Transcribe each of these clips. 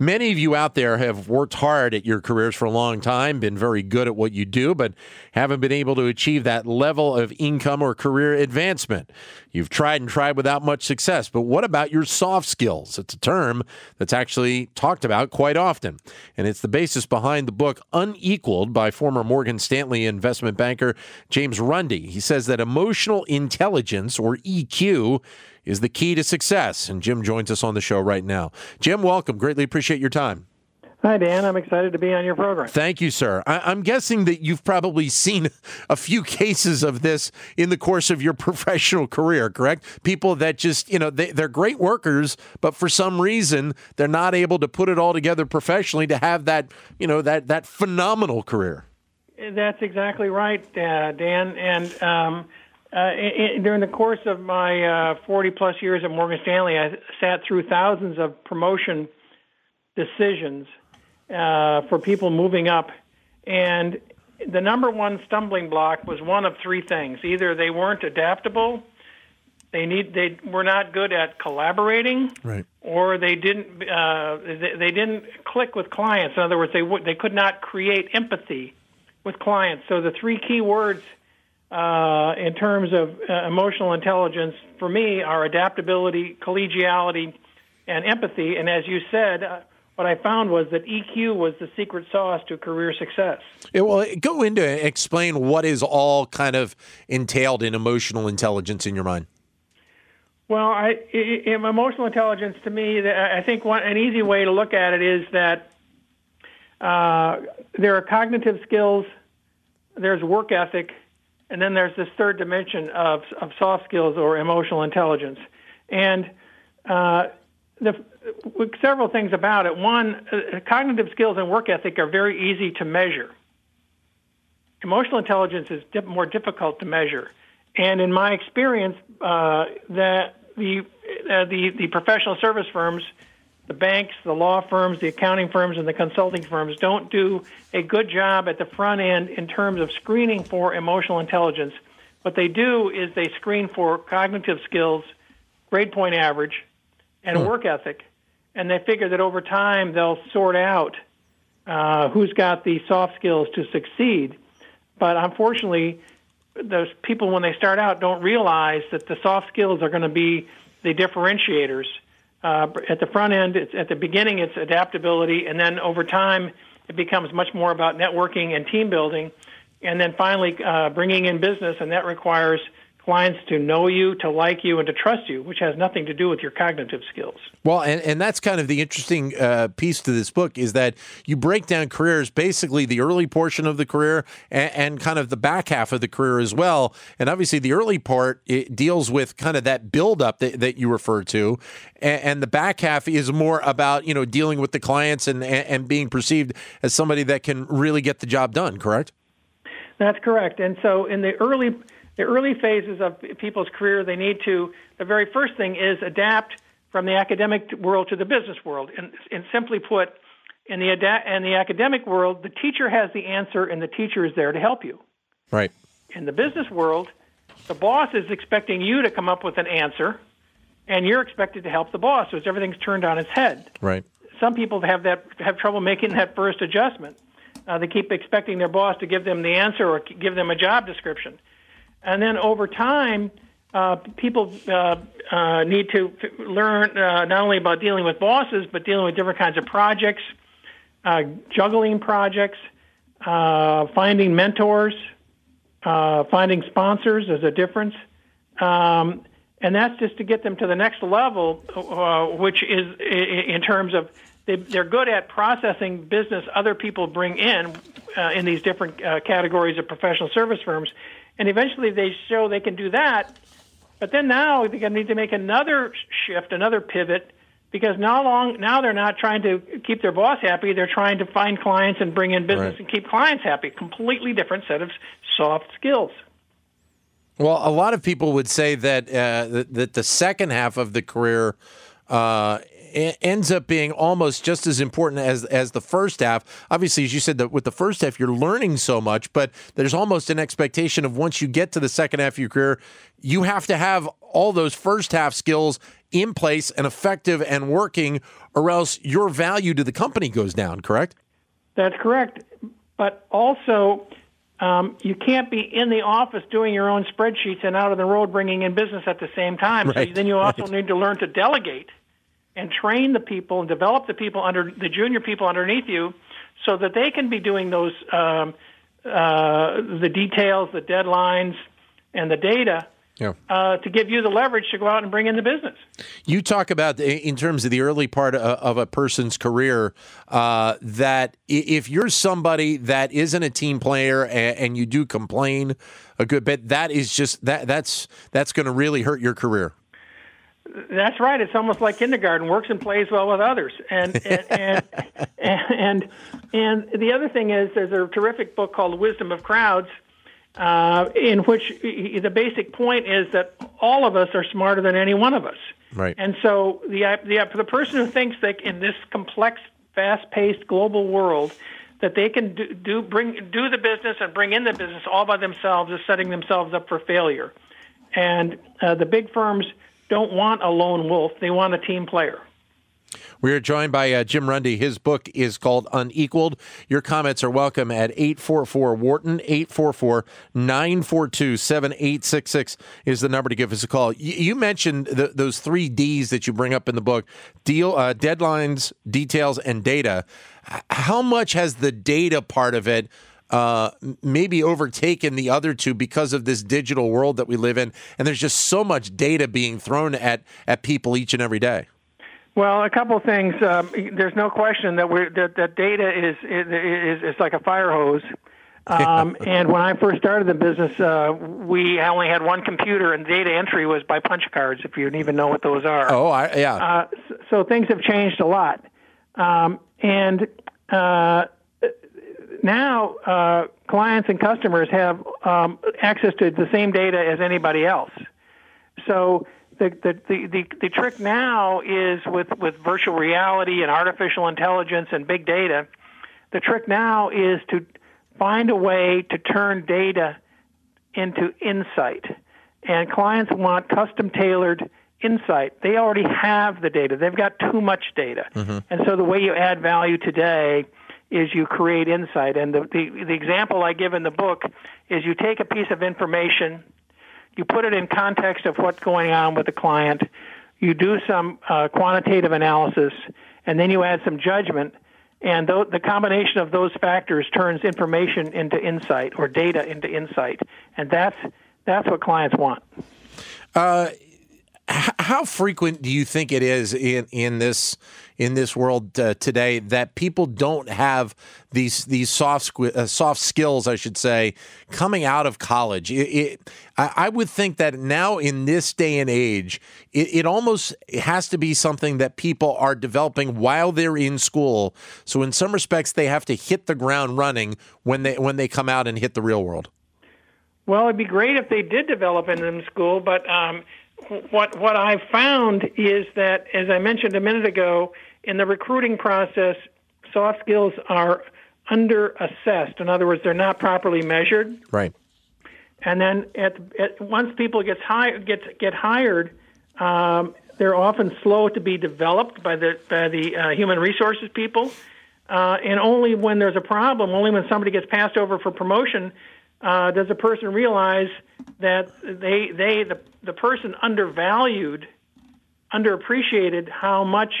Many of you out there have worked hard at your careers for a long time, been very good at what you do, but haven't been able to achieve that level of income or career advancement. You've tried and tried without much success, but what about your soft skills? It's a term that's actually talked about quite often, and it's the basis behind the book Unequaled by former Morgan Stanley investment banker James Runde. He says that emotional intelligence, or EQ, is the key to success. And Jim joins us on the show right now. Jim, welcome. Greatly appreciate your time. Hi, Dan. I'm excited to be on your program. Thank you, sir. I- am guessing that you've probably seen a few cases of this in the course of your professional career, correct? People that just, you know, they, they're great workers, but for some reason they're not able to put it all together professionally to have that, you know, that that phenomenal career. That's exactly right, uh, Dan. And um, uh, it, during the course of my uh, 40 plus years at Morgan Stanley, I sat through thousands of promotion decisions uh, for people moving up, and the number one stumbling block was one of three things: either they weren't adaptable, they need they were not good at collaborating, right. or they didn't uh, they, they didn't click with clients. In other words, they w- they could not create empathy with clients. So the three key words uh, in terms of uh, emotional intelligence, for me, are adaptability, collegiality, and empathy. And as you said, uh, what I found was that EQ was the secret sauce to career success. Yeah, well, go into it, explain what is all kind of entailed in emotional intelligence in your mind. Well, I, emotional intelligence, to me, I think one, an easy way to look at it is that uh, there are cognitive skills, there's work ethic, and then there's this third dimension of, of soft skills or emotional intelligence. And uh, the, several things about it. One, uh, cognitive skills and work ethic are very easy to measure. Emotional intelligence is dip, more difficult to measure. And in my experience, uh, that the, uh, the the professional service firms the banks, the law firms, the accounting firms, and the consulting firms don't do a good job at the front end in terms of screening for emotional intelligence. What they do is they screen for cognitive skills, grade point average, and hmm. work ethic. And they figure that over time they'll sort out uh, who's got the soft skills to succeed. But unfortunately, those people, when they start out, don't realize that the soft skills are going to be the differentiators uh, at the front end, it's at the beginning, it's adaptability, and then over time, it becomes much more about networking and team building, and then finally uh, bringing in business, and that requires clients to know you, to like you, and to trust you, which has nothing to do with your cognitive skills. Well, and, and that's kind of the interesting uh, piece to this book is that you break down careers, basically the early portion of the career and, and kind of the back half of the career as well. And obviously, the early part it deals with kind of that buildup that, that you refer to, and, and, the back half is more about you know dealing with the clients and, and and being perceived as somebody that can really get the job done. Correct? That's correct. And so in the early the early phases of people's career, they need to, the very first thing is adapt from the academic world to the business world. And, and simply put, in the, ada- in the academic world, the teacher has the answer and the teacher is there to help you. Right. In the business world, the boss is expecting you to come up with an answer and you're expected to help the boss. So everything's turned on its head. Right. Some people have that have trouble making that first adjustment. Uh, they keep expecting their boss to give them the answer or give them a job description. And then over time, uh, people uh, uh, need to f- learn uh, not only about dealing with bosses, but dealing with different kinds of projects, uh, juggling projects, uh, finding mentors, finding sponsors. There's a difference. Um, and that's just to get them to the next level, which is in terms of they, they're good at processing business other people bring in in these different categories of professional service firms and eventually they show they can do that. But then now they're going to need to make another shift, another pivot, because now long now they're not trying to keep their boss happy. They're trying to find clients and bring in business right. and keep clients happy. Completely different set of soft skills. Well, a lot of people would say that uh, that, that the second half of the career uh, ends up being almost just as important as as the first half. Obviously, as you said, that with the first half you're learning so much, but there's almost an expectation of once you get to the second half of your career, you have to have all those first half skills in place and effective and working, or else your value to the company goes down. Correct? That's correct. But also, um, you can't be in the office doing your own spreadsheets and out on the road bringing in business at the same time. Right. So then you also right. need to learn to delegate and train the people and develop the people under the junior people underneath you, so that they can be doing those um, uh, the details, the deadlines, and the data yeah. Uh, to give you the leverage to go out and bring in the business. You talk about in terms of the early part of a person's career uh, that if you're somebody that isn't a team player and, and you do complain a good bit, that is just that that's that's going to really hurt your career. That's right. It's almost like kindergarten. Works and plays well with others. And and, and and and the other thing is, there's a terrific book called Wisdom of Crowds uh, in which the basic point is that all of us are smarter than any one of us. Right. And so the the the person who thinks that in this complex, fast-paced global world that they can do, do bring do the business and bring in the business all by themselves is setting themselves up for failure. And uh, the big firms don't want a lone wolf; they want a team player. We are joined by uh, Jim Runde. His book is called Unequaled. Your comments are welcome at 844 Wharton, 844 942 7866 is the number to give us a call. You, mentioned the, those three D's that you bring up in the book deal, uh, deadlines, details, and data. How much has the data part of it? Uh, maybe overtaken the other two because of this digital world that we live in, and there's just so much data being thrown at at people each and every day. Well, a couple of things. Um, there's no question that we that, that data is, is is like a fire hose. Um, and when I first started the business, uh, we only had one computer, and data entry was by punch cards, if you even know what those are. Oh, I, yeah. Uh, so things have changed a lot, um, and uh, now uh, clients and customers have um, access to the same data as anybody else. So the, the, the, the, trick now is with, with virtual reality and artificial intelligence and big data, the trick now is to find a way to turn data into insight. And clients want custom tailored insight. They already have the data. They've got too much data. Mm-hmm. And so the way you add value today is you create insight. And the, the, the example I give in the book is you take a piece of information you put it in context of what's going on with the client, you do some uh, quantitative analysis, and then you add some judgment. And th- the combination of those factors turns information into insight or data into insight, and that's that's what clients want. Uh, how frequent do you think it is in in this in this world uh, today that people don't have these these soft uh, soft skills, I should say, coming out of college? It, it, I, I, would think that now in this day and age, it, it almost has to be something that people are developing while they're in school. So in some respects, they have to hit the ground running when they when they come out and hit the real world. Well, it'd be great if they did develop in school, but um, what what I've found is that, as I mentioned a minute ago, in the recruiting process, soft skills are under assessed. In other words, they're not properly measured. Right. And then at, at once people gets high, get get hired, um, they're often slow to be developed by the by the uh, human resources people. Uh, and only when there's a problem, only when somebody gets passed over for promotion, uh, does a person realize that they they the the person undervalued, underappreciated how much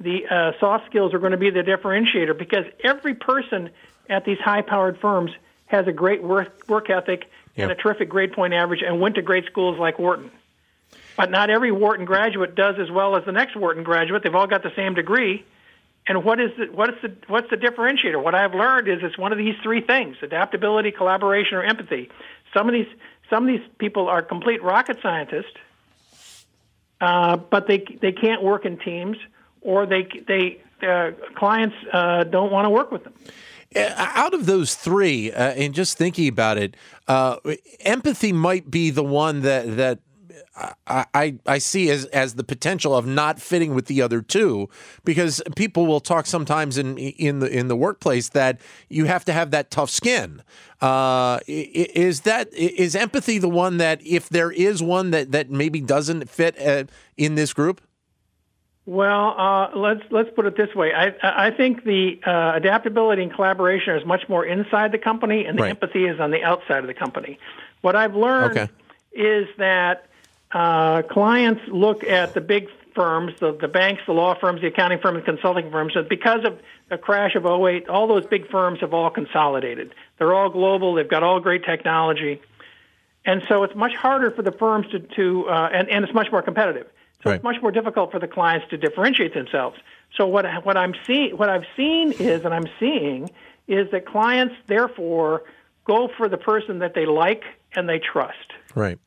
the uh, soft skills are going to be the differentiator because every person at these high-powered firms has a great work work ethic yep. and a terrific grade point average and went to great schools like Wharton. But not every Wharton graduate does as well as the next Wharton graduate. They've all got the same degree and what is the, what is the what's the differentiator? What I've learned is it's one of these three things: adaptability, collaboration, or empathy. Some of these some of these people are complete rocket scientists, uh, but they they can't work in teams, or they they uh, clients uh, don't want to work with them. Uh, out of those three, uh, and just thinking about it, uh, empathy might be the one that that I, I, I see as as the potential of not fitting with the other two because people will talk sometimes in in the in the workplace that you have to have that tough skin. Uh, is that is empathy the one that if there is one that that maybe doesn't fit uh, in this group? Well, uh, let's let's put it this way. I I think the uh, adaptability and collaboration is much more inside the company, and the right. empathy is on the outside of the company. What I've learned okay. is that uh, clients look at the big firms, the, the banks, the law firms, the accounting firms, the consulting firms, and because of the crash of 08, all those big firms have all consolidated. They're all global. They've got all great technology. And so it's much harder for the firms to, to uh, and, and it's much more competitive. So right. it's much more difficult for the clients to differentiate themselves. So what what I'm seeing, what I've seen is, and I'm seeing is that clients therefore go for the person that they like and they trust. Right.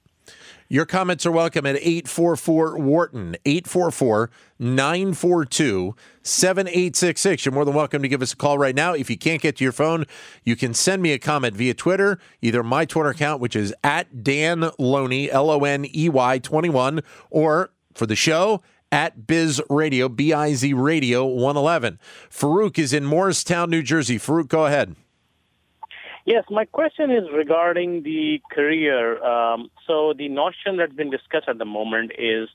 Your comments are welcome at 844 Wharton, 844 942 7866. You're more than welcome to give us a call right now. If you can't get to your phone, you can send me a comment via Twitter, either my Twitter account, which is at Dan Loney, L O N E Y 21, or for the show at Biz Radio, B I Z Radio 111. Farouk is in Morristown, New Jersey. Farouk, go ahead. Yes, my question is regarding the career. Um, so the notion that's been discussed at the moment is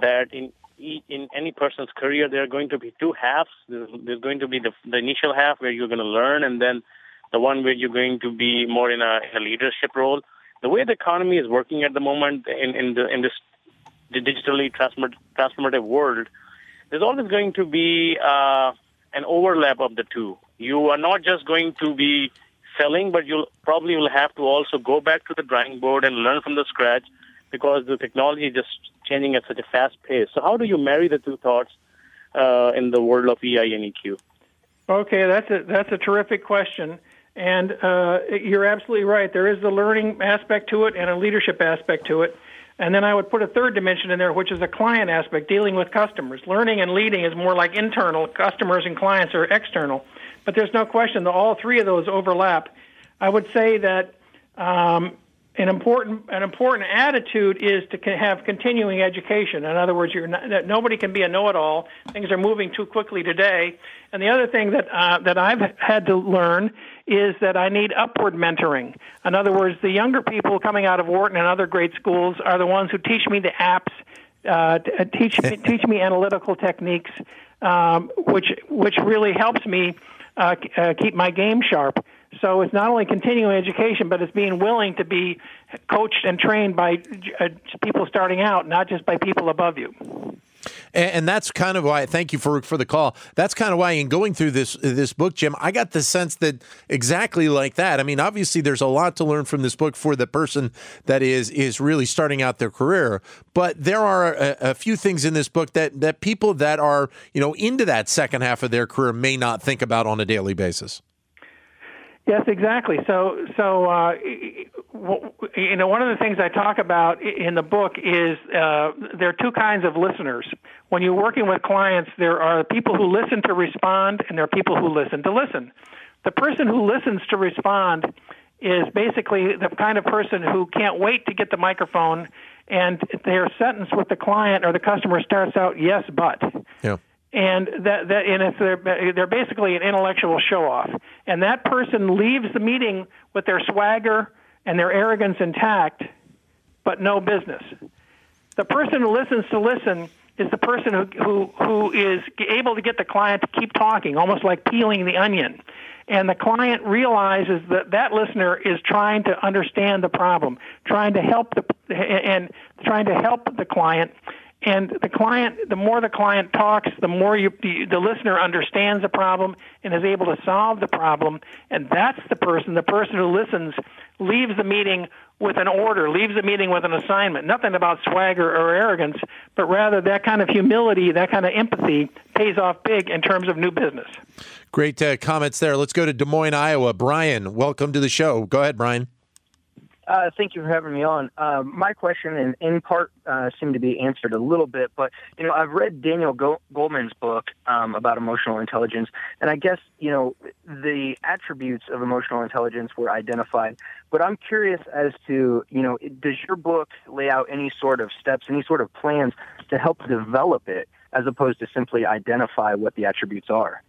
that in in any person's career, there are going to be two halves. There's going to be the, the initial half where you're going to learn, and then the one where you're going to be more in a, in a leadership role. The way the economy is working at the moment in, in, the, in this digitally transformative world, there's always going to be uh, an overlap of the two. You are not just going to be selling, but you'll probably will have to also go back to the drawing board and learn from the scratch because the technology is just changing at such a fast pace. So how do you marry the two thoughts uh, in the world of EI and EQ? Okay, that's a that's a terrific question, and uh, you're absolutely right. There is the learning aspect to it and a leadership aspect to it. And then I would put a third dimension in there, which is a client aspect, dealing with customers. Learning and leading is more like internal. Customers and clients are external. But there's no question that all three of those overlap. I would say that um, an important an important attitude is to have continuing education. In other words, not, nobody can be a know-it-all. Things are moving too quickly today. And the other thing that uh, that I've had to learn is that I need upward mentoring. In other words, the younger people coming out of Wharton and other great schools are the ones who teach me the apps, uh, uh teach me, teach me analytical techniques, um, which which really helps me uh, uh, keep my game sharp. So it's not only continuing education, but it's being willing to be coached and trained by uh, people starting out, not just by people above you. And, that's kind of why. Thank you for for the call. That's kind of why in going through this this book, Jim, I got the sense that exactly like that. I mean, obviously, there's a lot to learn from this book for the person that is is really starting out their career. But there are a, a few things in this book that that people that are you know into that second half of their career may not think about on a daily basis. Yes, exactly. So, so uh, you know, one of the things I talk about in the book is uh, there are two kinds of listeners. When you're working with clients, there are people who listen to respond, and there are people who listen to listen. The person who listens to respond is basically the kind of person who can't wait to get the microphone, and their sentence with the client or the customer starts out, "Yes, but." Yeah and that, that and if they're they're basically an intellectual show off and that person leaves the meeting with their swagger and their arrogance intact but no business. The person who listens to listen is the person who who who is able to get the client to keep talking almost like peeling the onion. And the client realizes that that listener is trying to understand the problem trying to help the and trying to help the client and the client, the more the client talks, the more you, the, the listener understands the problem and is able to solve the problem. And that's the person, the person who listens, leaves the meeting with an order, leaves the meeting with an assignment. Nothing about swagger or arrogance, but rather that kind of humility, that kind of empathy pays off big in terms of new business. Great uh, comments there. Let's go to Des Moines, Iowa. Brian, welcome to the show. Go ahead, Brian. Uh, thank you for having me on. Uh, my question, in, in part, uh, seemed to be answered a little bit, but you know, I've read Daniel Go- Goleman's book um, about emotional intelligence, and I guess you know the attributes of emotional intelligence were identified. But I'm curious as to you know, does your book lay out any sort of steps, any sort of plans to help develop it, as opposed to simply identify what the attributes are?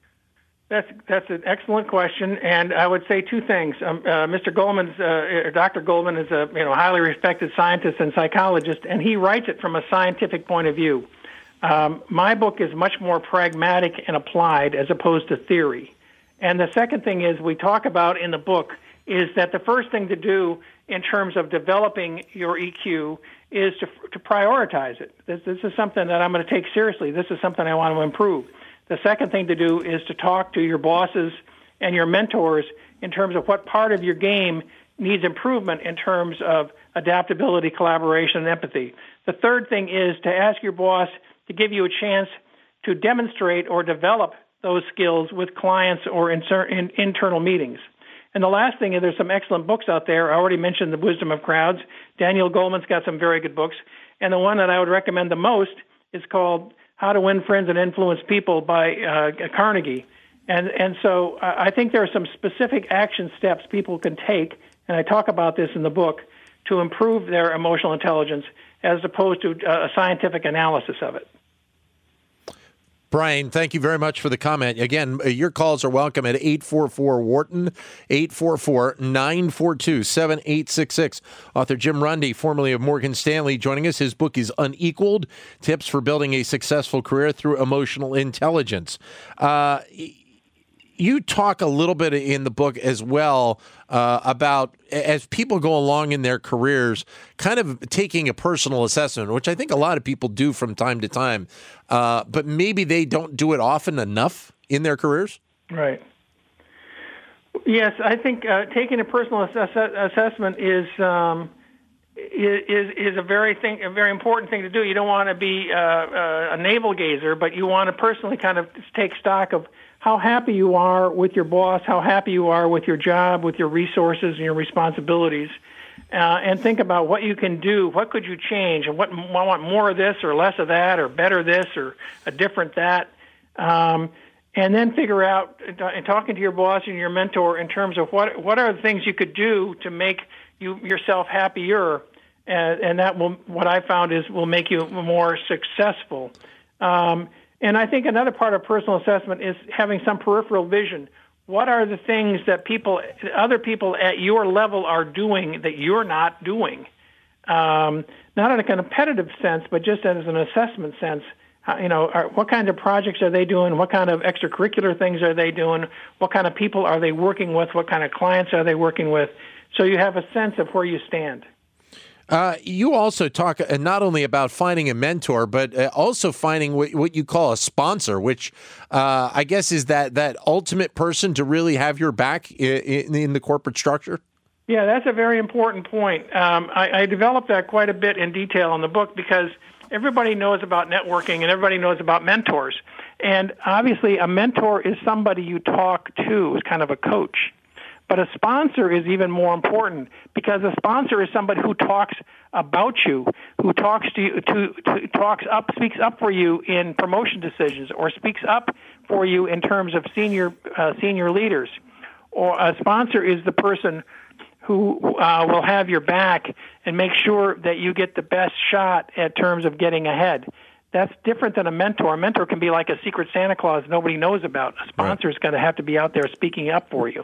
That's that's an excellent question, and I would say two things. Um, uh, Mr. Goleman's, uh, Dr. Goldman is a you know highly respected scientist and psychologist, and he writes it from a scientific point of view. Um, my book is much more pragmatic and applied as opposed to theory. And the second thing is we talk about in the book is that the first thing to do in terms of developing your EQ is to to prioritize it. This, this is something that I'm going to take seriously. This is something I want to improve. The second thing to do is to talk to your bosses and your mentors in terms of what part of your game needs improvement in terms of adaptability, collaboration, and empathy. The third thing is to ask your boss to give you a chance to demonstrate or develop those skills with clients or in, in internal meetings. And the last thing is there's some excellent books out there. I already mentioned The Wisdom of Crowds. Daniel Goleman's got some very good books. And the one that I would recommend the most is called how to Win Friends and Influence People by uh, Carnegie. And, and so uh, I think there are some specific action steps people can take, and I talk about this in the book, to improve their emotional intelligence as opposed to uh, a scientific analysis of it. Brian, thank you very much for the comment. Again, your calls are welcome at 844 Wharton, 844 942 7866. Author Jim Runde, formerly of Morgan Stanley, joining us. His book is Unequaled Tips for Building a Successful Career Through Emotional Intelligence. Uh, you talk a little bit in the book as well uh, about as people go along in their careers, kind of taking a personal assessment, which I think a lot of people do from time to time, uh, but maybe they don't do it often enough in their careers. Right. Yes, I think uh, taking a personal assess- assessment is. Um, is is a very thing a very important thing to do. You don't want to be uh, uh, a navel gazer, but you want to personally kind of take stock of how happy you are with your boss, how happy you are with your job, with your resources and your responsibilities, uh, and think about what you can do. What could you change? And what I want more of this or less of that, or better this or a different that. Um, and then figure out and talking to your boss and your mentor in terms of what what are the things you could do to make you yourself happier, and, and that will what I found is will make you more successful. Um, and I think another part of personal assessment is having some peripheral vision. What are the things that people, other people at your level are doing that you're not doing? Um, not in a competitive sense, but just as an assessment sense. You know, are, what kinds of projects are they doing? What kind of extracurricular things are they doing? What kind of people are they working with? What kind of clients are they working with? So you have a sense of where you stand. Uh, you also talk uh, not only about finding a mentor, but uh, also finding what, what, you call a sponsor, which uh, I guess is that that ultimate person to really have your back in, in the corporate structure. Yeah, that's a very important point. Um, I, I developed that quite a bit in detail in the book because everybody knows about networking and everybody knows about mentors. And obviously, a mentor is somebody you talk to, is kind of a coach. But a sponsor is even more important because a sponsor is somebody who talks about you, who talks to you, to, to talks up, speaks up for you in promotion decisions, or speaks up for you in terms of senior uh, senior leaders. Or a sponsor is the person who uh, will have your back and make sure that you get the best shot at terms of getting ahead. That's different than a mentor. A mentor can be like a secret Santa Claus nobody knows about. A sponsor is going to have to be out there speaking up for you.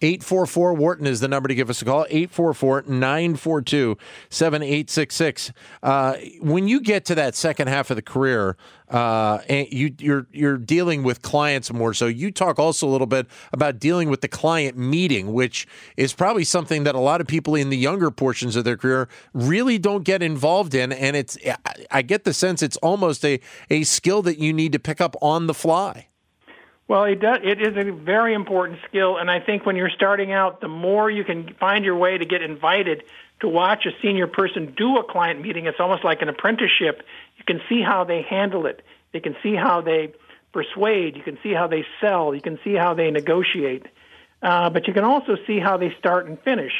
844 Wharton is the number to give us a call. 844 942 7866. Uh, when you get to that second half of the career, uh, and you, you're you're dealing with clients more. So you talk also a little bit about dealing with the client meeting, which is probably something that a lot of people in the younger portions of their career really don't get involved in. And it's I get the sense it's almost a a skill that you need to pick up on the fly. Well, it does. It is a very important skill, and I think when you're starting out, the more you can find your way to get invited to watch a senior person do a client meeting, it's almost like an apprenticeship. You can see how they handle it. You can see how they persuade. You can see how they sell. You can see how they negotiate. Uh, but you can also see how they start and finish.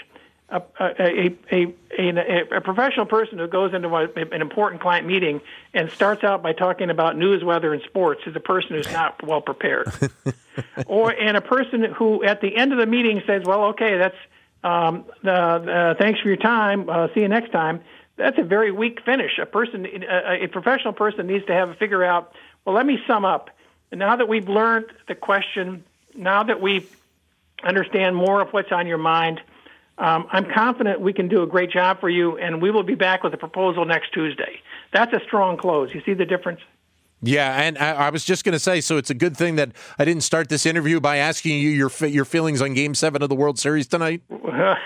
A, a, a, a, a professional person who goes into a, an important client meeting and starts out by talking about news, weather, and sports is a person who's not well prepared. or and a person who at the end of the meeting says, "Well, okay, that's um, uh, thanks for your time. Uh, see you next time." That's a very weak finish. A person, a, a professional person, needs to have figure out. Well, let me sum up. Now that we've learned the question, now that we understand more of what's on your mind um, I'm confident we can do a great job for you, and we will be back with a proposal next Tuesday. That's a strong close. You see the difference? Yeah, and I, I was just going to say, so it's a good thing that I didn't start this interview by asking you your your feelings on Game Seven of the World Series tonight. uh,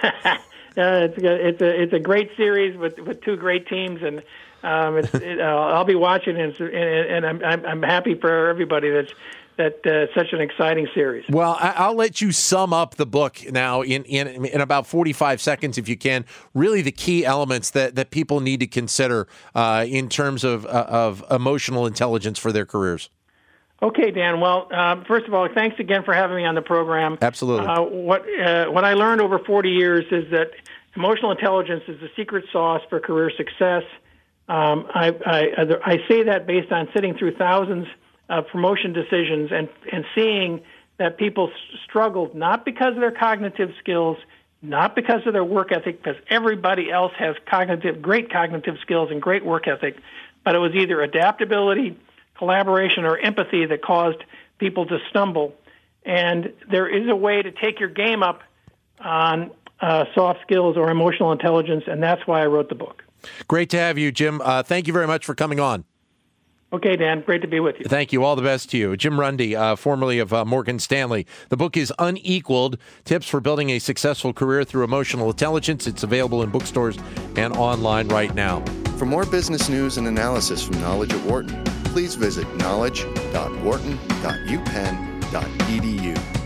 it's a, it's a it's a great series with with two great teams, and um, it's, it, uh, I'll be watching, and, and, and I'm I'm happy for everybody that's that uh, such an exciting series. Well, I'll let you sum up the book now in, in in about 45 seconds, if you can. Really, the key elements that, that people need to consider uh, in terms of uh, of emotional intelligence for their careers. Okay, Dan. Well, uh, first of all, thanks again for having me on the program. Absolutely. Uh, what uh, what I learned over 40 years is that emotional intelligence is the secret sauce for career success. Um, I, I, I say that based on sitting through thousands uh, promotion decisions and, and seeing that people struggled not because of their cognitive skills, not because of their work ethic, because everybody else has cognitive, great cognitive skills and great work ethic, but it was either adaptability, collaboration, or empathy that caused people to stumble. And there is a way to take your game up on uh, soft skills or emotional intelligence, and that's why I wrote the book. Great to have you, Jim. Uh, thank you very much for coming on. Okay, Dan. Great to be with you. Thank you. All the best to you. Jim Runde, uh, formerly of uh, Morgan Stanley. The book is Unequaled Tips for Building a Successful Career Through Emotional Intelligence. It's available in bookstores and online right now. For more business news and analysis from Knowledge at Wharton, please visit knowledge.wharton.upenn.edu.